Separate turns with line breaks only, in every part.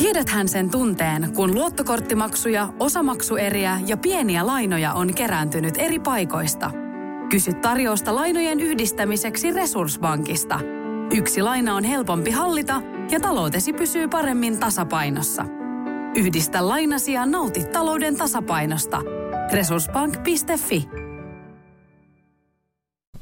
Tiedäthän sen tunteen, kun luottokorttimaksuja, osamaksueriä ja pieniä lainoja on kerääntynyt eri paikoista. Kysy tarjousta lainojen yhdistämiseksi Resurssbankista. Yksi laina on helpompi hallita ja taloutesi pysyy paremmin tasapainossa. Yhdistä lainasi ja nauti talouden tasapainosta. Resurssbank.fi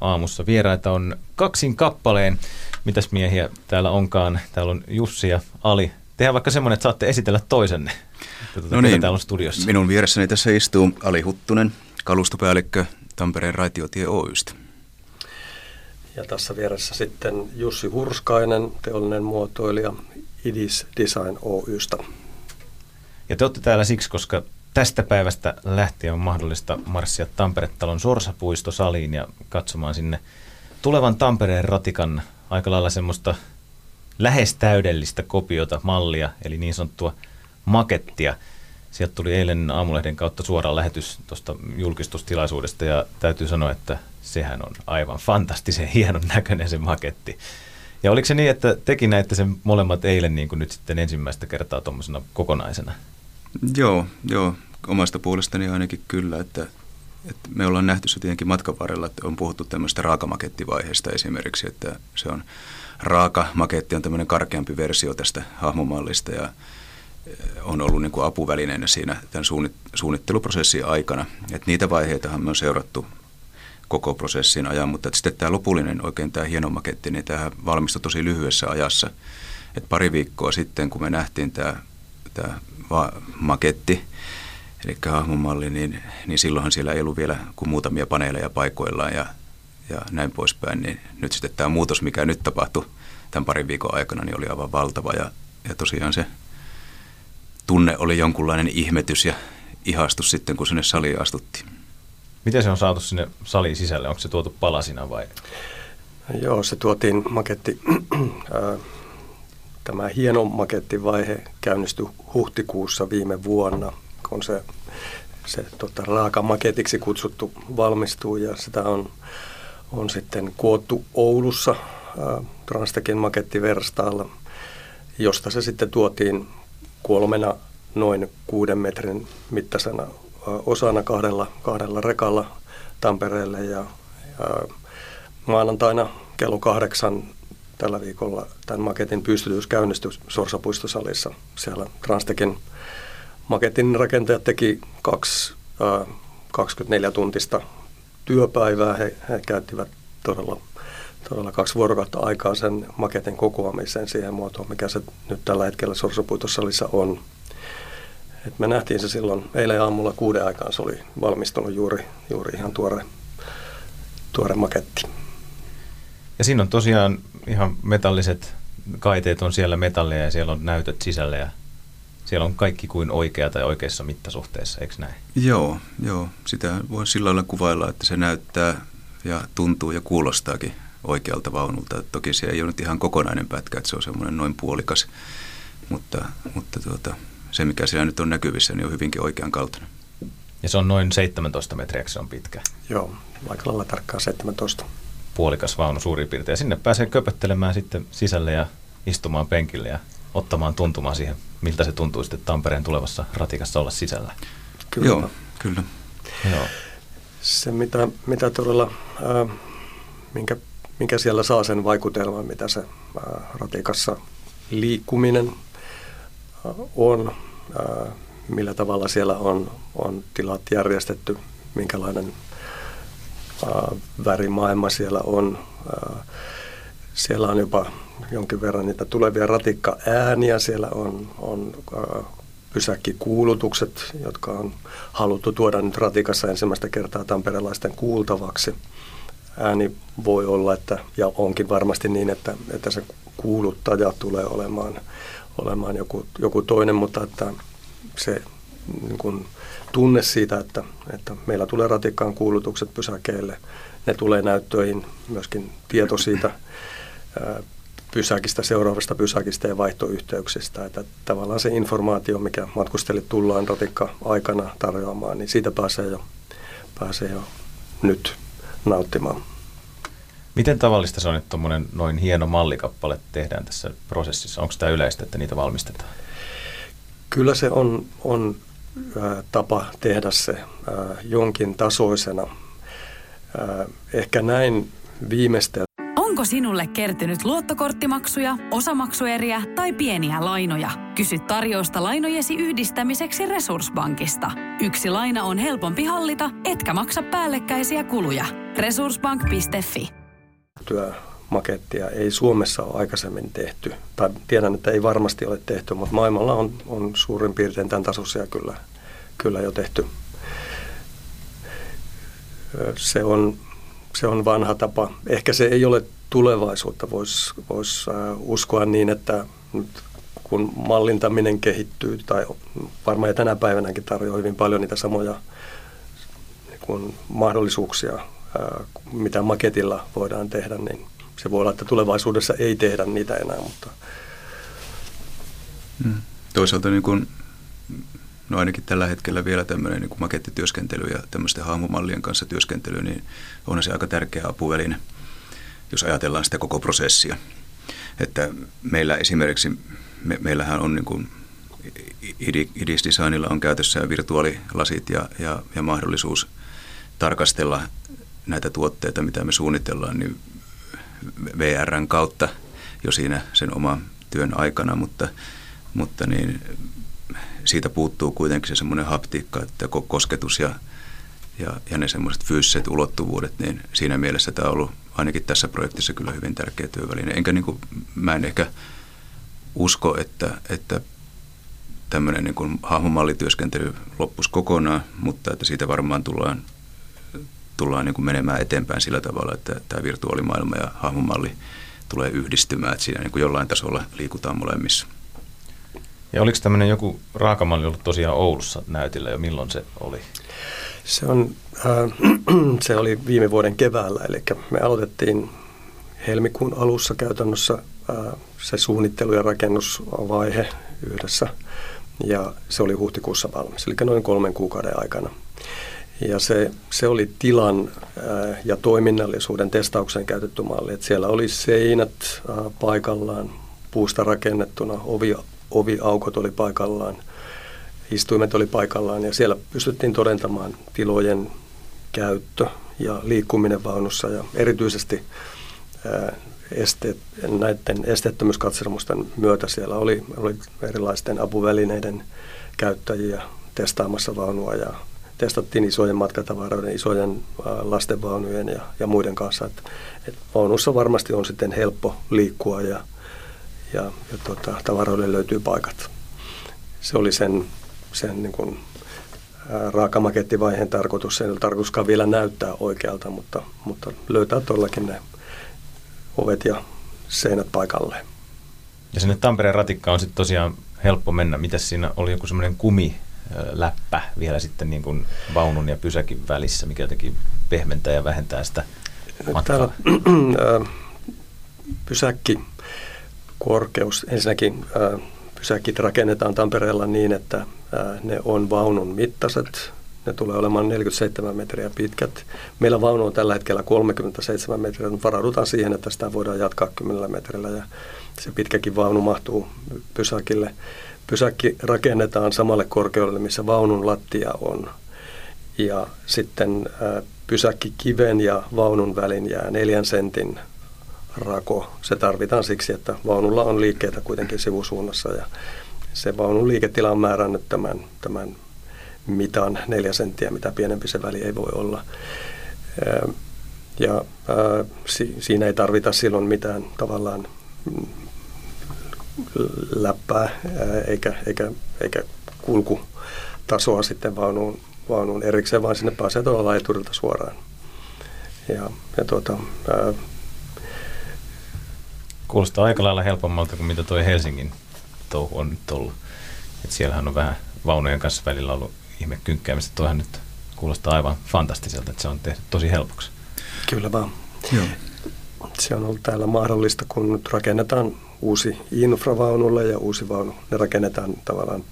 Aamussa vieraita on kaksin kappaleen. Mitäs miehiä täällä onkaan? Täällä on Jussi ja Ali Tehdään vaikka semmoinen, että saatte esitellä toisenne.
Tuota, no niin, täällä on studiossa. minun vieressäni tässä istuu Ali Huttunen, kalustopäällikkö Tampereen Raitiotie Oystä.
Ja tässä vieressä sitten Jussi Hurskainen, teollinen muotoilija Idis Design Oystä.
Ja te olette täällä siksi, koska tästä päivästä lähtien on mahdollista marssia Tampere-talon Sorsapuistosaliin ja katsomaan sinne tulevan Tampereen ratikan aika lailla semmoista – lähes täydellistä kopiota, mallia, eli niin sanottua makettia. Sieltä tuli eilen aamulehden kautta suoraan lähetys tuosta julkistustilaisuudesta ja täytyy sanoa, että sehän on aivan fantastisen hienon näköinen se maketti. Ja oliko se niin, että tekin näitte sen molemmat eilen niin kuin nyt sitten ensimmäistä kertaa tuommoisena kokonaisena?
Joo, joo, omasta puolestani ainakin kyllä, että, että me ollaan nähty se tietenkin matkan varrella, että on puhuttu tämmöistä raakamakettivaiheesta esimerkiksi, että se on raaka maketti on tämmöinen karkeampi versio tästä hahmomallista ja eh, on ollut niin kuin apuvälineenä siinä tämän suunnitteluprosessin aikana. Et niitä vaiheitahan me on seurattu koko prosessin ajan, mutta sitten tämä lopullinen oikein tämä hieno maketti, niin tämä valmistui tosi lyhyessä ajassa. Et pari viikkoa sitten, kun me nähtiin tämä, tämä maketti, eli hahmomalli, niin, niin silloinhan siellä ei ollut vielä kuin muutamia paneeleja paikoillaan ja ja näin poispäin, niin nyt sitten tämä muutos, mikä nyt tapahtui tämän parin viikon aikana, niin oli aivan valtava ja, ja tosiaan se tunne oli jonkunlainen ihmetys ja ihastus sitten, kun sinne saliin astuttiin.
Miten se on saatu sinne saliin sisälle? Onko se tuotu palasina vai?
Joo, se tuotiin maketti. Tämä hieno makettivaihe käynnistyi huhtikuussa viime vuonna, kun se, se tota, raaka maketiksi kutsuttu valmistuu ja sitä on on sitten kuottu Oulussa Transtekin makettiverstaalla, josta se sitten tuotiin kolmena noin kuuden metrin mittaisena osana kahdella, kahdella rekalla Tampereelle ja, ja maanantaina kello kahdeksan tällä viikolla tämän maketin pystytys käynnistyi Sorsapuistosalissa. Siellä Transtekin maketin rakentajat teki kaksi ää, 24 tuntista työpäivää. He, he käyttivät todella, todella kaksi vuorokautta aikaa sen maketin kokoamiseen siihen muotoon, mikä se nyt tällä hetkellä Sorsapuitossalissa on. Et me nähtiin se silloin eilen aamulla kuuden aikaan. Se oli valmistunut juuri, juuri ihan tuore, tuore maketti.
Ja siinä on tosiaan ihan metalliset kaiteet on siellä metallia ja siellä on näytöt sisällä ja siellä on kaikki kuin oikea tai oikeassa mittasuhteessa, eikö näin?
Joo, joo. Sitä voi sillä lailla kuvailla, että se näyttää ja tuntuu ja kuulostaakin oikealta vaunulta. Toki se ei ole nyt ihan kokonainen pätkä, että se on semmoinen noin puolikas, mutta, mutta tuota, se mikä siellä nyt on näkyvissä, niin on hyvinkin oikean kaltainen.
Ja se on noin 17 metriä, se on pitkä?
Joo, aika lailla tarkkaan 17.
Puolikas vaunu suurin piirtein. Ja sinne pääsee köpöttelemään sitten sisälle ja istumaan penkille ja ottamaan tuntumaan siihen, miltä se tuntuu sitten Tampereen tulevassa ratikassa olla sisällä.
Kyllä. Joo, kyllä.
Joo. Se, mitä, mitä todella, äh, minkä, minkä siellä saa sen vaikutelman, mitä se äh, ratikassa liikkuminen äh, on, äh, millä tavalla siellä on, on tilat järjestetty, minkälainen äh, värimaailma siellä on. Äh, siellä on jopa jonkin verran niitä tulevia ratikka-ääniä. Siellä on, on äh, pysäkkikuulutukset, jotka on haluttu tuoda nyt ratikassa ensimmäistä kertaa tamperelaisten kuultavaksi. Ääni voi olla, että, ja onkin varmasti niin, että, että se kuuluttaja tulee olemaan, olemaan joku, joku toinen, mutta että se niin kun, tunne siitä, että, että meillä tulee ratikkaan kuulutukset pysäkeille, ne tulee näyttöihin, myöskin tieto siitä pysäkistä, seuraavasta pysäkistä ja vaihtoyhteyksistä. Että tavallaan se informaatio, mikä matkustajille tullaan ratikka-aikana tarjoamaan, niin siitä pääsee jo, pääsee jo nyt nauttimaan.
Miten tavallista se on, että noin hieno mallikappale tehdään tässä prosessissa? Onko tämä yleistä, että niitä valmistetaan?
Kyllä se on, on tapa tehdä se jonkin tasoisena. Ehkä näin viimeistä.
Onko sinulle kertynyt luottokorttimaksuja, osamaksueriä tai pieniä lainoja? Kysy tarjousta lainojesi yhdistämiseksi Resurssbankista. Yksi laina on helpompi hallita, etkä maksa päällekkäisiä kuluja. Resurssbank.fi
Työmakettia ei Suomessa ole aikaisemmin tehty. Tai tiedän, että ei varmasti ole tehty, mutta maailmalla on, on suurin piirtein tämän tasoisia kyllä, kyllä jo tehty. Se on, se on vanha tapa. Ehkä se ei ole tulevaisuutta. Voisi vois, uskoa niin, että nyt kun mallintaminen kehittyy, tai varmaan tänä päivänäkin tarjoaa hyvin paljon niitä samoja niin kuin mahdollisuuksia, mitä maketilla voidaan tehdä, niin se voi olla, että tulevaisuudessa ei tehdä niitä enää, mutta...
Hmm. Toisaalta niin kun, no ainakin tällä hetkellä vielä tämmöinen niin makettityöskentely ja tämmöisten hahmomallien kanssa työskentely, niin on se aika tärkeä apuväline, jos ajatellaan sitä koko prosessia. Että meillä esimerkiksi, me, meillähän on niin kuin IDIS Designilla on käytössä virtuaalilasit ja, ja, ja mahdollisuus tarkastella näitä tuotteita, mitä me suunnitellaan, niin VRn kautta jo siinä sen oman työn aikana, mutta, mutta niin siitä puuttuu kuitenkin se semmoinen haptiikka, että kosketus ja, ja, ja ne semmoiset fyysiset ulottuvuudet, niin siinä mielessä tämä on ollut ainakin tässä projektissa kyllä hyvin tärkeä työväline. Enkä niin kuin, mä en ehkä usko, että, että tämmöinen niin kuin hahmomallityöskentely loppuisi kokonaan, mutta että siitä varmaan tullaan, tullaan niin kuin menemään eteenpäin sillä tavalla, että tämä virtuaalimaailma ja hahmomalli tulee yhdistymään, että siinä niin kuin jollain tasolla liikutaan molemmissa.
Ja oliko tämmöinen joku raakamalli ollut tosiaan Oulussa näytillä ja milloin se oli?
Se, on, äh, se oli viime vuoden keväällä, eli me aloitettiin helmikuun alussa käytännössä äh, se suunnittelu- ja rakennusvaihe yhdessä, ja se oli huhtikuussa valmis, eli noin kolmen kuukauden aikana. Ja se, se oli tilan äh, ja toiminnallisuuden testaukseen käytetty malli, että siellä oli seinät äh, paikallaan, puusta rakennettuna, ovi, oviaukot oli paikallaan – istuimet oli paikallaan ja siellä pystyttiin todentamaan tilojen käyttö ja liikkuminen vaunussa ja erityisesti esteet, näiden esteettömyyskatselmusten myötä siellä oli, oli erilaisten apuvälineiden käyttäjiä testaamassa vaunua ja testattiin isojen matkatavaroiden, isojen lastenvaunujen ja, ja muiden kanssa. Et, et vaunussa varmasti on sitten helppo liikkua ja, ja, ja tota, tavaroille löytyy paikat. Se oli sen sen niin kuin, raakamakettivaiheen tarkoitus. Se ei ole tarkoituskaan vielä näyttää oikealta, mutta, mutta löytää todellakin ne ovet ja seinät paikalleen.
Ja sinne Tampereen ratikkaan on sitten tosiaan helppo mennä. Mitäs siinä oli joku semmoinen kumi läppä vielä sitten niin kuin vaunun ja pysäkin välissä, mikä jotenkin pehmentää ja vähentää sitä matkaa? Täällä,
pysäkki korkeus, ensinnäkin pysäkit rakennetaan Tampereella niin, että ne on vaunun mittaiset. Ne tulee olemaan 47 metriä pitkät. Meillä vaunu on tällä hetkellä 37 metriä. Varaudutaan siihen, että sitä voidaan jatkaa 10 metrillä ja se pitkäkin vaunu mahtuu pysäkille. Pysäkki rakennetaan samalle korkeudelle, missä vaunun lattia on. Ja sitten pysäkki kiven ja vaunun välin jää neljän sentin rako. Se tarvitaan siksi, että vaunulla on liikkeitä kuitenkin sivusuunnassa ja se vaunun liiketila on määrännyt tämän, tämän mitan neljä senttiä, mitä pienempi se väli ei voi olla. Ja siinä ei tarvita silloin mitään tavallaan läppää ää, eikä, eikä, eikä kulkutasoa sitten vaunuun, vaunuun erikseen, vaan sinne pääsee tuolla laiturilta suoraan. Ja, ja tuota, ää,
Kuulostaa aika lailla helpommalta kuin mitä tuo Helsingin touhu on nyt ollut. Et siellähän on vähän vaunujen kanssa välillä ollut ihme kynkkäämistä. Toihan nyt kuulostaa aivan fantastiselta, että se on tehty tosi helpoksi.
Kyllä vaan. Joo. Se on ollut täällä mahdollista, kun nyt rakennetaan uusi infravaunulle ja uusi vaunu. Ne rakennetaan tavallaan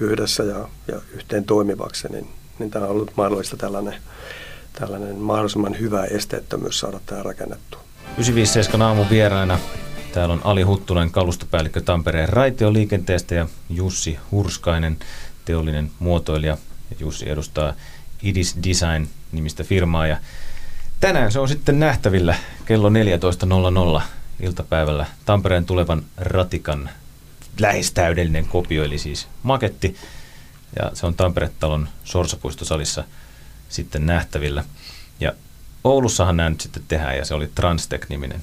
yhdessä ja, ja yhteen toimivaksi, niin, niin tämä on ollut mahdollista tällainen, tällainen mahdollisimman hyvä esteettömyys saada tämä rakennettua.
957 aamun vieraina Täällä on Ali Huttunen, kalustopäällikkö Tampereen raitioliikenteestä ja Jussi Hurskainen, teollinen muotoilija. Ja Jussi edustaa Idis Design nimistä firmaa ja tänään se on sitten nähtävillä kello 14.00 iltapäivällä Tampereen tulevan ratikan lähes täydellinen kopio, eli siis maketti. Ja se on Tampere-talon Sorsapuistosalissa sitten nähtävillä. Ja Oulussahan nämä nyt sitten tehdään, ja se oli Transtech-niminen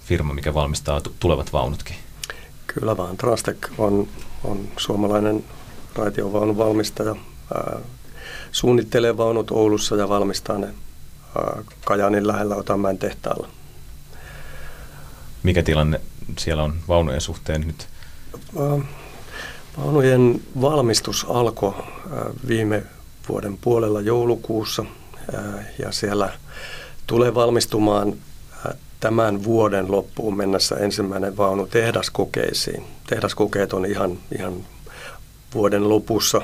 firma, mikä valmistaa tulevat vaunutkin.
Kyllä vaan. Transtech on, on suomalainen raitiovaunun valmistaja. Ää, suunnittelee vaunut Oulussa ja valmistaa ne ää, Kajaanin lähellä Otanmäen tehtaalla.
Mikä tilanne siellä on vaunujen suhteen nyt?
Vaunujen valmistus alkoi viime vuoden puolella joulukuussa ja siellä tulee valmistumaan tämän vuoden loppuun mennessä ensimmäinen vaunu tehdaskokeisiin. Tehdaskokeet on ihan, ihan vuoden lopussa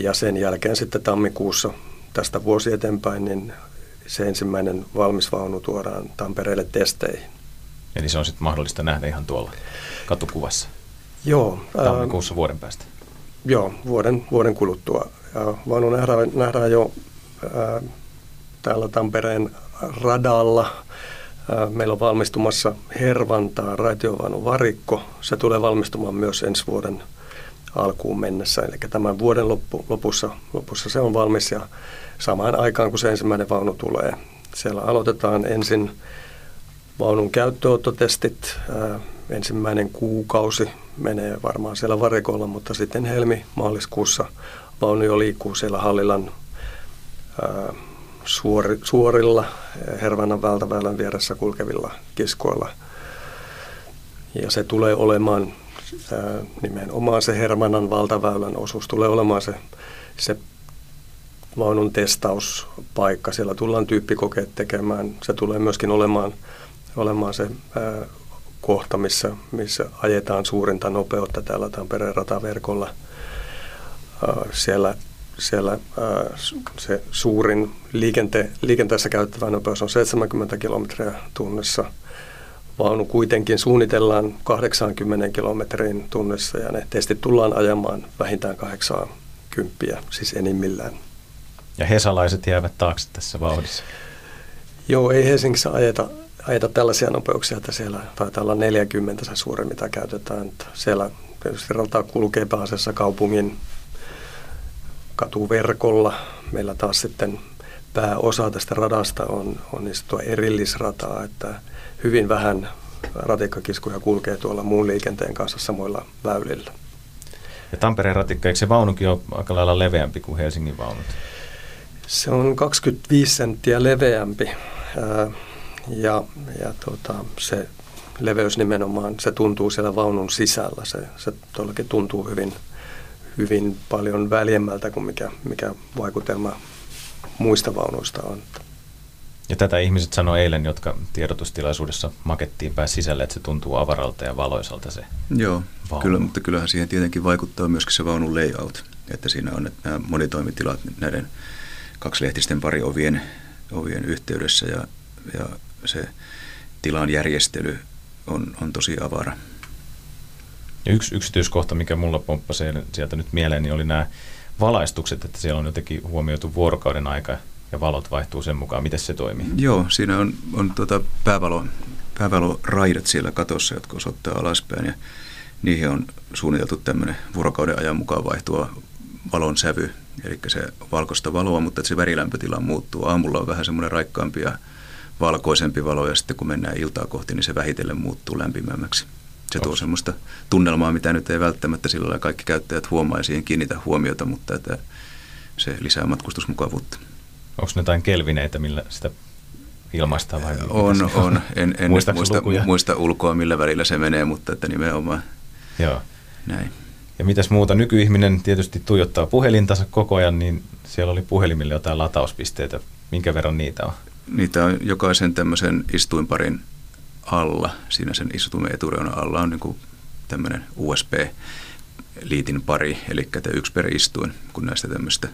ja sen jälkeen sitten tammikuussa tästä vuosi eteenpäin, niin se ensimmäinen valmis vaunu tuodaan Tampereelle testeihin.
Eli se on sitten mahdollista nähdä ihan tuolla katukuvassa?
Joo.
Tammikuussa ää, vuoden päästä?
Joo, vuoden, vuoden kuluttua. Ja vaunu nähdään, nähdään jo ää, täällä Tampereen radalla. Meillä on valmistumassa Hervantaa raitiovaunu varikko. Se tulee valmistumaan myös ensi vuoden alkuun mennessä. Eli tämän vuoden loppu, lopussa, lopussa se on valmis ja samaan aikaan kun se ensimmäinen vaunu tulee. Siellä aloitetaan ensin vaunun käyttöönottotestit. Ensimmäinen kuukausi menee varmaan siellä varikolla, mutta sitten helmi-maaliskuussa vaunu jo liikkuu siellä Hallilan suori, suorilla Hervannan vältäväylän vieressä kulkevilla kiskoilla. Ja se tulee olemaan nimenomaan se Hermannan valtaväylän osuus tulee olemaan se, se vaunun testauspaikka. Siellä tullaan tyyppikokeet tekemään. Se tulee myöskin olemaan olemaan se ää, kohta, missä, missä ajetaan suurinta nopeutta täällä Tampereen rataverkolla. Ää, siellä siellä ää, se suurin liikente, liikenteessä käyttävä nopeus on 70 kilometriä tunnissa. Vaunu kuitenkin suunnitellaan 80 kilometrin tunnissa ja ne testit tullaan ajamaan vähintään 80, siis enimmillään.
Ja hesalaiset jäävät taakse tässä vauhdissa?
Joo, ei Helsingissä ajeta ajeta tällaisia nopeuksia, että siellä taitaa olla 40 se suuri, mitä käytetään. Että siellä tietysti rata kulkee pääasiassa kaupungin katuverkolla. Meillä taas sitten pääosa tästä radasta on, on niin erillisrataa, että hyvin vähän ratikkakiskuja kulkee tuolla muun liikenteen kanssa samoilla väylillä.
Ja Tampereen ratikka, eikö se vaunukin ole aika lailla leveämpi kuin Helsingin vaunut?
Se on 25 senttiä leveämpi. Ja, ja tota, se leveys nimenomaan, se tuntuu siellä vaunun sisällä. Se, se todellakin tuntuu hyvin, hyvin paljon väljemmältä kuin mikä, mikä vaikutelma muista vaunuista on.
Ja tätä ihmiset sanoi eilen, jotka tiedotustilaisuudessa makettiin pääsi sisälle, että se tuntuu avaralta ja valoisalta se
Joo, vaunu. kyllä, mutta kyllähän siihen tietenkin vaikuttaa myöskin se vaunun layout, että siinä on että nämä monitoimitilat näiden kaksilehtisten pari ovien, ovien yhteydessä ja, ja se tilan järjestely on, on tosi avara.
Ja yksi yksityiskohta, mikä mulla pomppasi sieltä nyt mieleen, niin oli nämä valaistukset, että siellä on jotenkin huomioitu vuorokauden aika ja valot vaihtuu sen mukaan. Miten se toimii?
Joo, siinä on, on tuota päävalo, päävaloraidat siellä katossa, jotka osoittaa alaspäin ja niihin on suunniteltu tämmöinen vuorokauden ajan mukaan vaihtuva valon sävy, eli se valkoista valoa, mutta se värilämpötila muuttuu. Aamulla on vähän semmoinen raikkaampi ja valkoisempi valo ja sitten kun mennään iltaa kohti, niin se vähitellen muuttuu lämpimämmäksi. Se tuo semmoista tunnelmaa, mitä nyt ei välttämättä sillä lailla kaikki käyttäjät huomaa ja siihen kiinnitä huomiota, mutta että se lisää matkustusmukavuutta.
Onko ne jotain kelvineitä, millä sitä ilmaistaan vai
On, on. En, en muista, muista ulkoa, millä välillä se menee, mutta että nimenomaan
Joo.
näin.
Ja mitäs muuta? Nykyihminen tietysti tuijottaa puhelintansa koko ajan, niin siellä oli puhelimille jotain latauspisteitä. Minkä verran niitä on?
Niitä on jokaisen tämmöisen istuinparin alla, siinä sen istuimen etureunan alla on niin kuin tämmöinen USB-liitin pari, eli yksi per istuin, kun näistä tämmöistä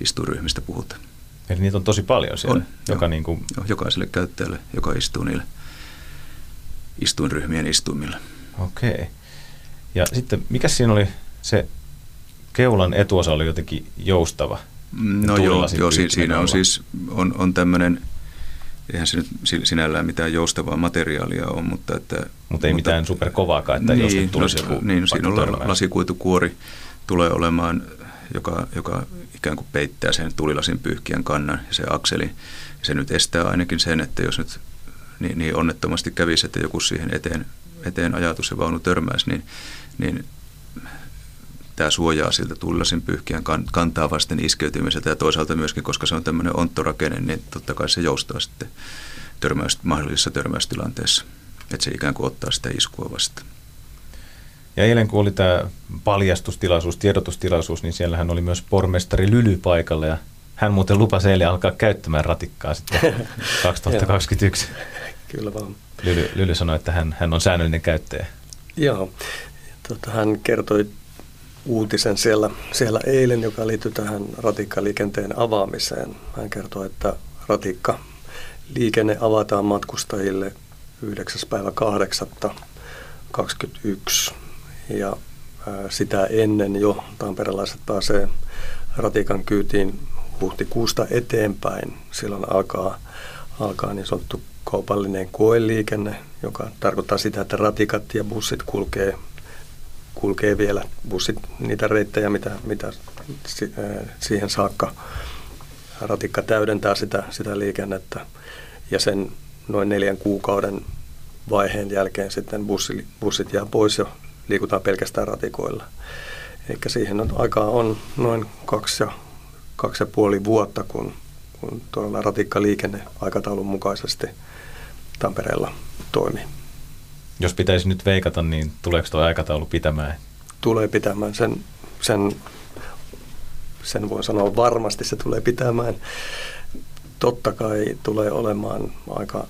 istuinryhmistä puhutaan.
Eli niitä on tosi paljon siellä?
On, joka jo, niin kuin... jo, jokaiselle käyttäjälle, joka istuu niille. istuinryhmien istuimilla.
Okei. Ja sitten, mikä siinä oli se keulan etuosa oli jotenkin joustava?
No joo, joo si- siinä on siis on, on tämmöinen, eihän se nyt sinällään mitään joustavaa materiaalia ole, mutta että...
Mutta ei mutta, mitään superkovaakaan, että
niin,
jos nyt tulisi
no,
joku
Niin, siinä on lasikuitukuori tulee olemaan, joka, joka ikään kuin peittää sen tulilasin pyyhkiän kannan ja se akseli. Se nyt estää ainakin sen, että jos nyt niin, niin onnettomasti kävisi, että joku siihen eteen, eteen ajatus ja vaunu törmäisi, niin, niin tämä suojaa siltä tulilasin pyyhkiän kantaa vasten iskeytymiseltä ja toisaalta myöskin, koska se on tämmöinen onttorakenne, niin totta kai se joustaa sitten törmäys, mahdollisissa törmäystilanteissa. Että se ikään kuin ottaa sitä iskua vastaan.
Ja eilen kun oli tämä paljastustilaisuus, tiedotustilaisuus, niin siellähän oli myös pormestari Lyly paikalla ja hän muuten lupasi eilen alkaa käyttämään ratikkaa sitten 2021.
Kyllä vaan.
Lyly, Lyly sanoi, että hän, hän on säännöllinen käyttäjä.
Joo. Tota, hän kertoi uutisen siellä, siellä eilen, joka liittyy tähän ratikkaliikenteen avaamiseen. Hän kertoi, että ratikka liikenne avataan matkustajille 9. päivä 8. 21 ja sitä ennen jo tamperelaiset pääsee ratikan kyytiin huhtikuusta eteenpäin. Silloin alkaa, alkaa niin sanottu kaupallinen koeliikenne, joka tarkoittaa sitä, että ratikat ja bussit kulkee, kulkee vielä. Bussit, niitä reittejä, mitä, mitä siihen saakka ratikka täydentää sitä, sitä liikennettä. Ja sen noin neljän kuukauden vaiheen jälkeen sitten bussi, bussit jää pois jo liikutaan pelkästään ratikoilla. Eli siihen on, aikaa on noin kaksi ja, kaksi ja puoli vuotta, kun, kun tuolla ratikkaliikenne aikataulun mukaisesti Tampereella toimii.
Jos pitäisi nyt veikata, niin tuleeko tuo aikataulu pitämään?
Tulee pitämään. Sen, sen, sen voi sanoa varmasti, se tulee pitämään. Totta kai tulee olemaan aika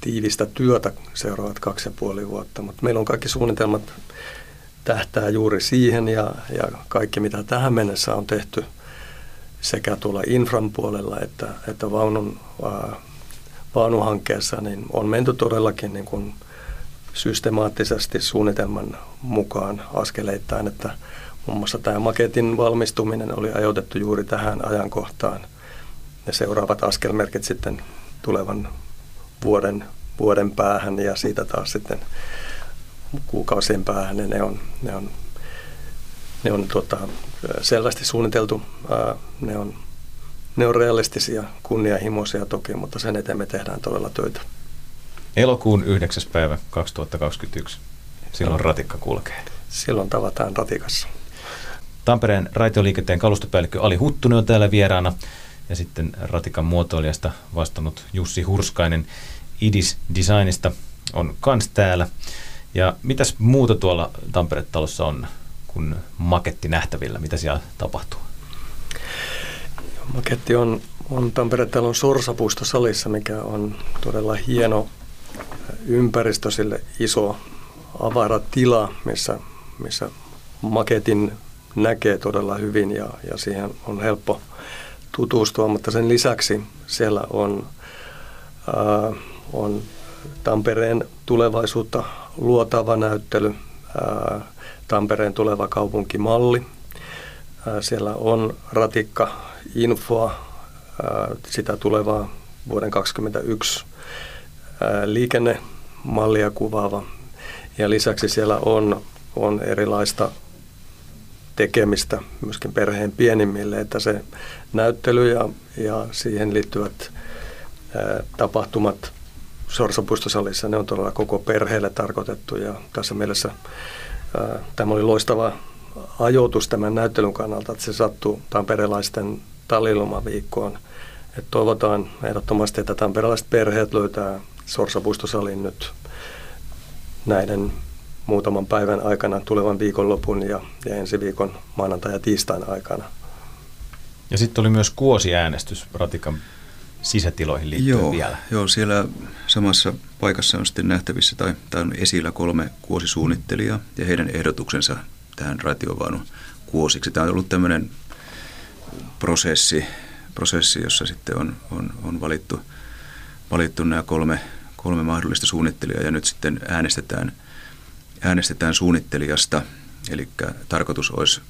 tiivistä työtä seuraavat kaksi ja puoli vuotta, mutta meillä on kaikki suunnitelmat tähtää juuri siihen ja, ja kaikki mitä tähän mennessä on tehty sekä tuolla infran puolella että, että vaunun, ää, vaunuhankkeessa, niin on menty todellakin niin kuin systemaattisesti suunnitelman mukaan askeleittain, että muun muassa tämä maketin valmistuminen oli ajoitettu juuri tähän ajankohtaan. Ne seuraavat askelmerkit sitten tulevan vuoden, vuoden päähän ja siitä taas sitten kuukausien päähän, niin ne on, ne on, ne on tota, selvästi suunniteltu. Ää, ne, on, ne on realistisia, kunnianhimoisia toki, mutta sen eteen me tehdään todella töitä.
Elokuun 9. päivä 2021. Silloin ratikka kulkee.
Silloin tavataan ratikassa.
Tampereen raitioliikenteen kalustopäällikkö Ali Huttunen on täällä vieraana ja sitten ratikan muotoilijasta vastannut Jussi Hurskainen Idis Designista on kans täällä. Ja mitäs muuta tuolla Tampere-talossa on kuin maketti nähtävillä? Mitä siellä tapahtuu?
Maketti on, on Tampere-talon sorsapuistosalissa, mikä on todella hieno ympäristö sille iso avara tila, missä, missä maketin näkee todella hyvin ja, ja siihen on helppo tutustua, mutta sen lisäksi siellä on, ää, on Tampereen tulevaisuutta luotava näyttely, ää, Tampereen tuleva kaupunkimalli. Ää, siellä on ratikka infoa, ää, sitä tulevaa vuoden 2021 ää, liikennemallia kuvaava. Ja lisäksi siellä on, on erilaista tekemistä myöskin perheen pienimmille, että se näyttely ja, ja siihen liittyvät ää, tapahtumat Sorsapuistosalissa, ne on todella koko perheelle tarkoitettu ja tässä mielessä ää, tämä oli loistava ajoitus tämän näyttelyn kannalta, että se sattuu tamperelaisten tallilomaviikkoon. Et toivotaan ehdottomasti, että tamperelaiset perheet löytää Sorsapuistosalin nyt näiden muutaman päivän aikana tulevan viikonlopun ja, ja ensi viikon maanantai- ja tiistain aikana.
Ja sitten oli myös kuosiäänestys Ratikan sisätiloihin liittyen
joo,
vielä.
Joo, siellä samassa paikassa on sitten nähtävissä tai, tai on esillä kolme kuosisuunnittelijaa ja heidän ehdotuksensa tähän ratiovaunun kuosiksi. Tämä on ollut tämmöinen prosessi, prosessi jossa sitten on, on, on valittu, valittu nämä kolme, kolme mahdollista suunnittelijaa ja nyt sitten äänestetään, äänestetään suunnittelijasta. Eli tarkoitus olisi,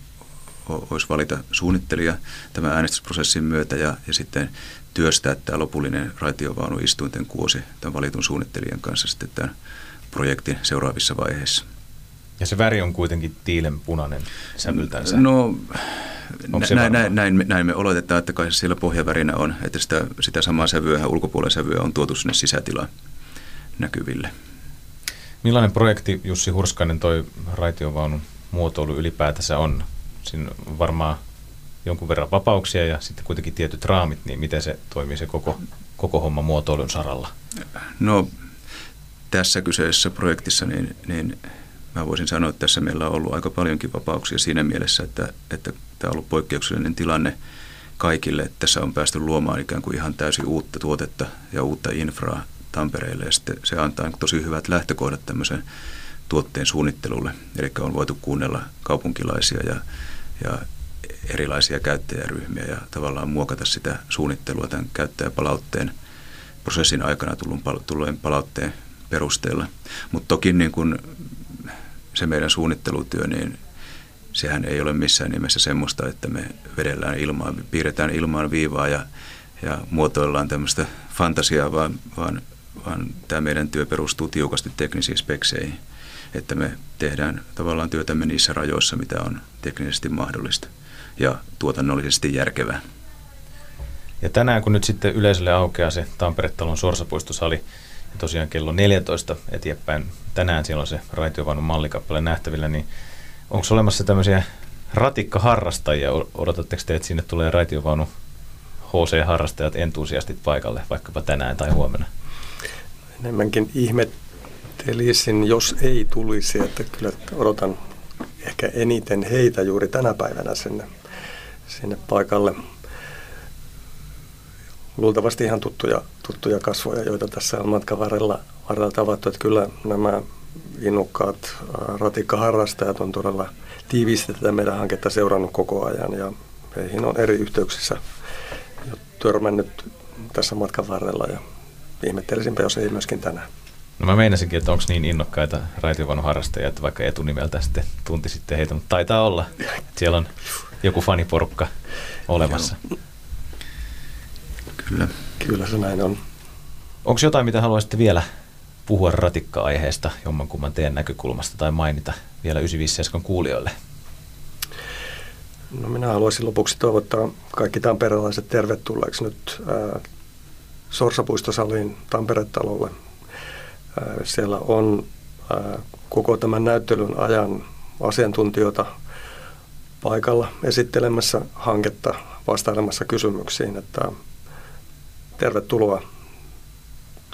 olisi valita suunnittelija tämän äänestysprosessin myötä ja, ja sitten työstää tämä lopullinen raitiovaunuistuinten kuosi tämän valitun suunnittelijan kanssa sitten tämän projektin seuraavissa vaiheissa.
Ja se väri on kuitenkin tiilenpunainen sävyltänsä.
No näin, näin, näin, näin me oletetaan, että kai siellä pohjavärinä on, että sitä, sitä samaa sävyä, ulkopuolen sävyä on tuotu sinne sisätilaan näkyville.
Millainen projekti Jussi Hurskainen toi raitiovaunun muotoilu ylipäätänsä on? Siinä on varmaan jonkun verran vapauksia ja sitten kuitenkin tietyt raamit, niin miten se toimii se koko, koko homma muotoilun saralla?
No tässä kyseisessä projektissa niin, niin mä voisin sanoa, että tässä meillä on ollut aika paljonkin vapauksia siinä mielessä, että, että tämä on ollut poikkeuksellinen tilanne kaikille, että tässä on päästy luomaan ikään kuin ihan täysin uutta tuotetta ja uutta infraa Tampereelle ja sitten se antaa tosi hyvät lähtökohdat tämmöisen tuotteen suunnittelulle. Eli on voitu kuunnella kaupunkilaisia ja, ja erilaisia käyttäjäryhmiä ja tavallaan muokata sitä suunnittelua tämän käyttäjäpalautteen prosessin aikana tulleen palautteen perusteella. Mutta toki niin kun se meidän suunnittelutyö, niin sehän ei ole missään nimessä semmoista, että me vedellään ilmaan, piirretään ilmaan viivaa ja, ja muotoillaan tämmöistä fantasiaa, vaan, vaan, vaan tämä meidän työ perustuu tiukasti teknisiin spekseihin, että me tehdään tavallaan työtämme niissä rajoissa, mitä on teknisesti mahdollista ja tuotannollisesti järkevää.
Ja tänään kun nyt sitten yleisölle aukeaa se Tampere-talon sorsapuistosali, ja tosiaan kello 14 eteenpäin, tänään siellä on se raitiovaunun mallikappale nähtävillä, niin onko olemassa tämmöisiä ratikkaharrastajia? Odotatteko te, että sinne tulee raitiovaunu HC-harrastajat, entusiastit paikalle, vaikkapa tänään tai huomenna?
Enemmänkin ihmettelisin, jos ei tulisi, että kyllä odotan ehkä eniten heitä juuri tänä päivänä sinne, sinne paikalle. Luultavasti ihan tuttuja, tuttuja kasvoja, joita tässä on matkan varrella, varrella tavattu. Että kyllä nämä innokkaat ratikkaharrastajat on todella tiiviisti tätä meidän hanketta seurannut koko ajan ja heihin on eri yhteyksissä jo törmännyt tässä matkan varrella ja ihmettelisinpä, jos ei myöskin tänään.
No mä meinasinkin, että onko niin innokkaita harrastajia, että vaikka etunimeltä sitten tunti sitten heitä, mutta taitaa olla. Siellä on joku faniporukka olemassa.
Kyllä.
Kyllä se näin on.
Onko jotain, mitä haluaisitte vielä puhua ratikka-aiheesta jommankumman teidän näkökulmasta tai mainita vielä 957 kuulijoille?
No minä haluaisin lopuksi toivottaa kaikki tamperelaiset tervetulleeksi nyt ää, Sorsapuistosaliin Tampere-talolle siellä on koko tämän näyttelyn ajan asiantuntijoita paikalla esittelemässä hanketta, vastailemassa kysymyksiin, että tervetuloa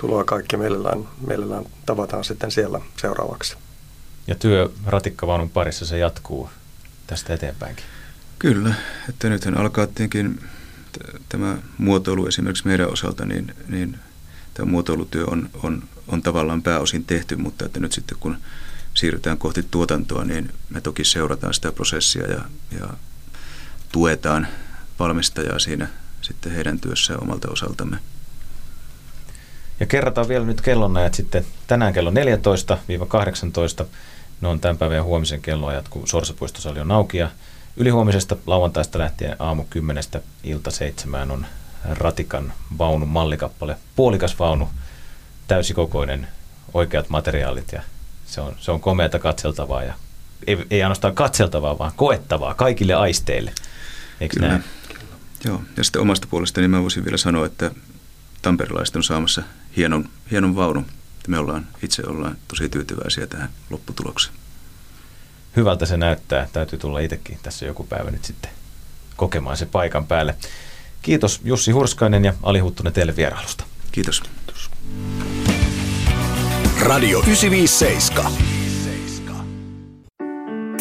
tuloa kaikki mielellään, mielellään tavataan sitten siellä seuraavaksi.
Ja työ ratikkavaunun parissa se jatkuu tästä eteenpäinkin.
Kyllä, että nythän alkaa tietenkin tämä muotoilu esimerkiksi meidän osalta, niin, niin tämä muotoilutyö on, on, on tavallaan pääosin tehty, mutta että nyt sitten kun siirrytään kohti tuotantoa, niin me toki seurataan sitä prosessia ja, ja tuetaan valmistajaa siinä sitten heidän työssään omalta osaltamme.
Ja kerrataan vielä nyt kellonajat sitten tänään kello 14-18. Ne on tämän päivän ja huomisen kelloajat, kun Sorsapuistosali on auki. Ja ylihuomisesta lauantaista lähtien aamu 10 ilta 7 on ratikan vaunun mallikappale. Puolikas vaunu, täysikokoinen, oikeat materiaalit ja se on, se on komeata katseltavaa ja ei, ei ainoastaan katseltavaa, vaan koettavaa kaikille aisteille. Eikö Kyllä. näin?
Joo, ja sitten omasta puolestani mä voisin vielä sanoa, että tamperilaiset on saamassa hienon, hienon vaunun. Me ollaan, itse ollaan tosi tyytyväisiä tähän lopputulokseen.
Hyvältä se näyttää. Täytyy tulla itsekin tässä joku päivä nyt sitten kokemaan se paikan päälle. Kiitos Jussi Hurskainen ja Ali Huttunen teille vierailusta.
Kiitos. Kiitos.
Radio 957.